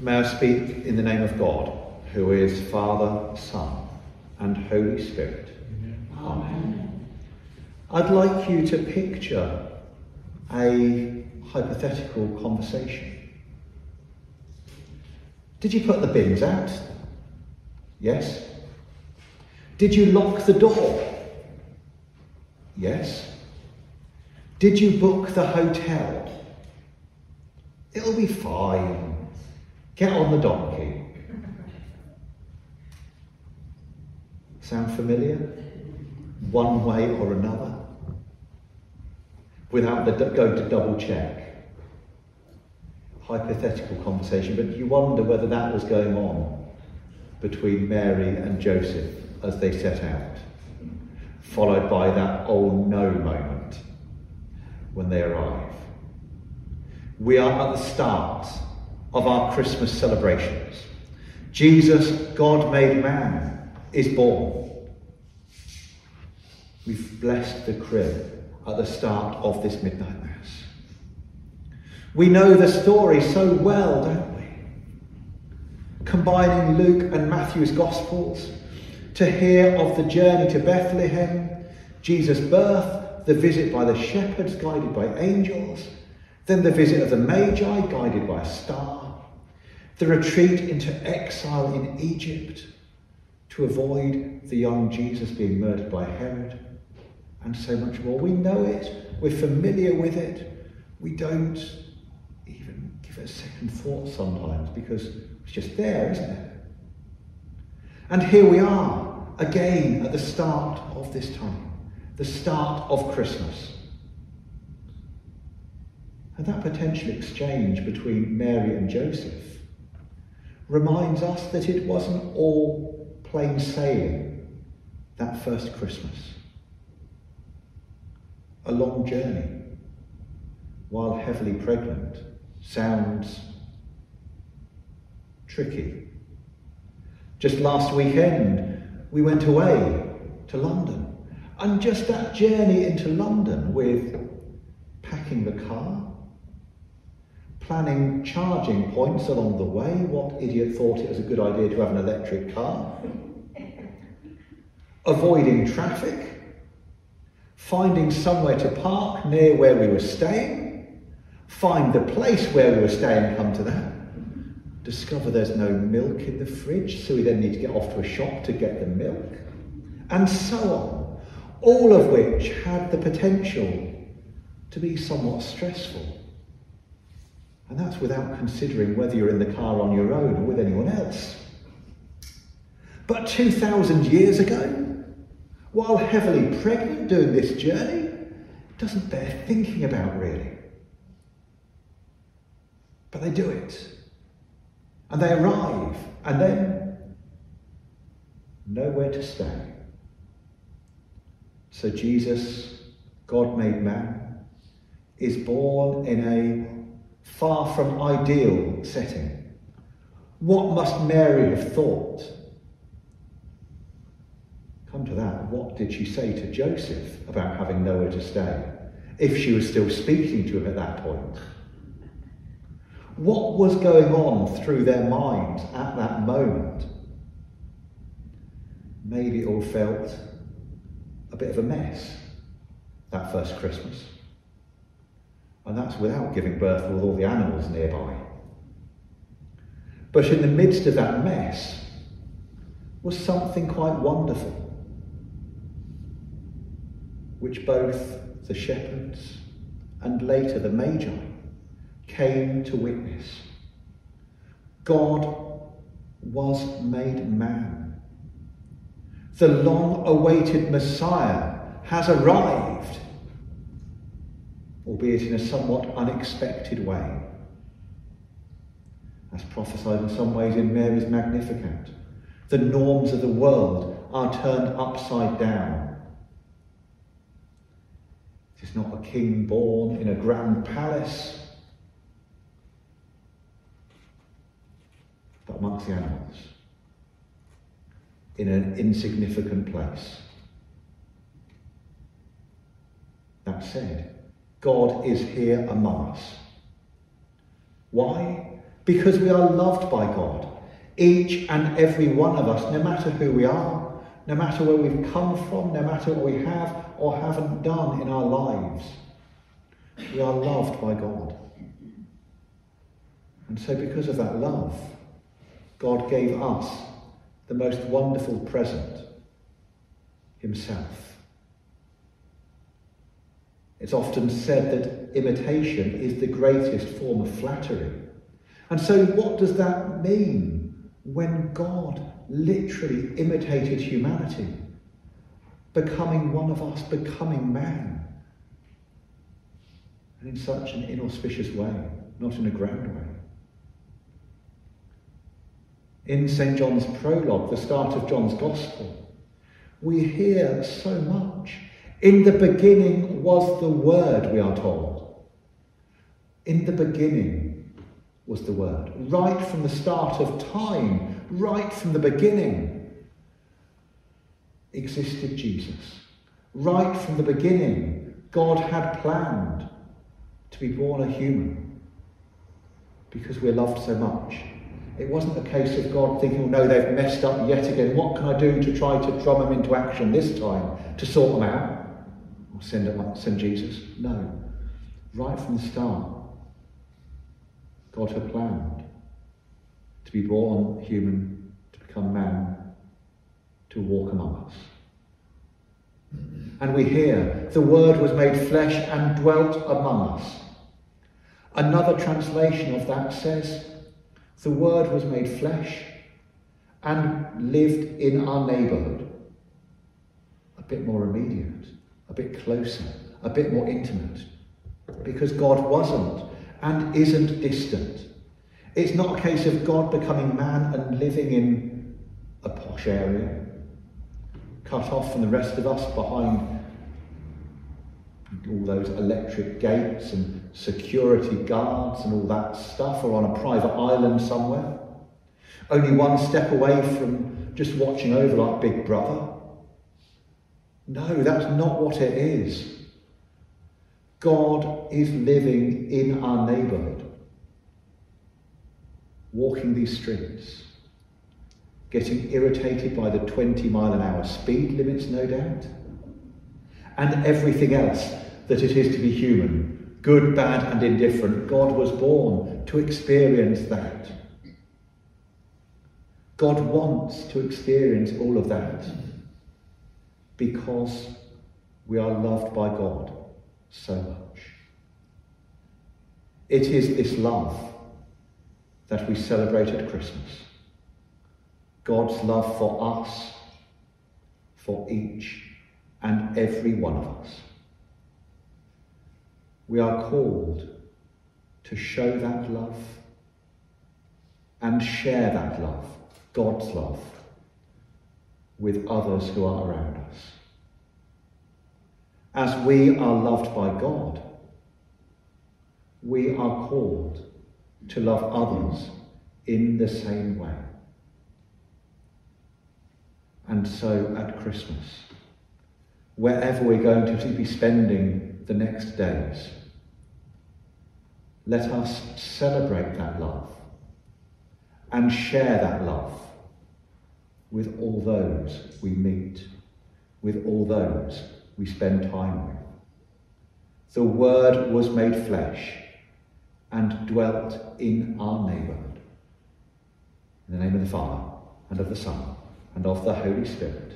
May I speak in the name of God, who is Father, Son, and Holy Spirit. Amen. I'd like you to picture a hypothetical conversation. Did you put the bins out? Yes. Did you lock the door? Yes. Did you book the hotel? It'll be fine. Get on the donkey. Sound familiar? One way or another? Without the going to double check. Hypothetical conversation, but you wonder whether that was going on between Mary and Joseph as they set out, followed by that oh no moment when they arrive. We are at the start of our Christmas celebrations. Jesus, God made man, is born. We've blessed the crib at the start of this midnight mass. We know the story so well, don't we? Combining Luke and Matthew's Gospels to hear of the journey to Bethlehem, Jesus' birth, the visit by the shepherds guided by angels, then the visit of the Magi guided by a star, the retreat into exile in Egypt to avoid the young Jesus being murdered by Herod, and so much more. We know it, we're familiar with it, we don't even give it a second thought sometimes because it's just there, isn't it? And here we are again at the start of this time, the start of Christmas. And that potential exchange between Mary and Joseph reminds us that it wasn't all plain sailing that first Christmas a long journey while heavily pregnant sounds tricky. Just last weekend, we went away to London. And just that journey into London with packing the car, planning charging points along the way. What idiot thought it was a good idea to have an electric car? Avoiding traffic, finding somewhere to park near where we were staying, find the place where we were staying, come to that, discover there's no milk in the fridge, so we then need to get off to a shop to get the milk, and so on, all of which had the potential to be somewhat stressful. And that's without considering whether you're in the car on your own or with anyone else. But 2,000 years ago, while heavily pregnant doing this journey, doesn't bear thinking about really. But they do it. And they arrive, and then nowhere to stay. So Jesus, God made man, is born in a far from ideal setting. What must Mary have thought Come to that, what did she say to Joseph about having nowhere to stay, if she was still speaking to him at that point? What was going on through their minds at that moment? Maybe it all felt a bit of a mess that first Christmas. And that's without giving birth with all the animals nearby. But in the midst of that mess was something quite wonderful which both the shepherds and later the Magi came to witness. God was made man. The long awaited Messiah has arrived, albeit in a somewhat unexpected way. As prophesied in some ways in Mary's Magnificat, the norms of the world are turned upside down it is not a king born in a grand palace, but amongst the animals, in an insignificant place. That said, God is here among us. Why? because we are loved by God. Each and every one of us, no matter who we are, no matter where we've come from, no matter what we have or haven't done in our lives, we are loved by God. And so, because of that love, God gave us the most wonderful present Himself. It's often said that imitation is the greatest form of flattery. And so, what does that mean when God literally imitated humanity, becoming one of us, becoming man? And in such an inauspicious way, not in a grand way. In St. John's prologue, the start of John's Gospel, we hear so much. In the beginning was the Word, we are told. In the beginning was the Word. Right from the start of time, right from the beginning, existed Jesus. Right from the beginning, God had planned to be born a human because we're loved so much. It wasn't a case of God thinking, oh no, they've messed up yet again. What can I do to try to drum them into action this time to sort them out? Or send, them, send Jesus? No. Right from the start, God had planned to be born human, to become man, to walk among us. And we hear the Word was made flesh and dwelt among us. Another translation of that says, the Word was made flesh and lived in our neighbourhood. A bit more immediate, a bit closer, a bit more intimate. Because God wasn't and isn't distant. It's not a case of God becoming man and living in a posh area, cut off from the rest of us behind all those electric gates and security guards and all that stuff, or on a private island somewhere. Only one step away from just watching over like Big Brother. No, that's not what it is. God is living in our neighbourhood, walking these streets, getting irritated by the 20 mile an hour speed limits, no doubt, and everything else that it is to be human, good, bad, and indifferent. God was born to experience that. God wants to experience all of that because we are loved by God so much. It is this love that we celebrate at Christmas. God's love for us, for each and every one of us we are called to show that love and share that love, God's love, with others who are around us. As we are loved by God, we are called to love others in the same way. And so at Christmas, wherever we're going to be spending the next days, let us celebrate that love and share that love with all those we meet, with all those we spend time with. The Word was made flesh and dwelt in our neighbourhood. In the name of the Father, and of the Son, and of the Holy Spirit.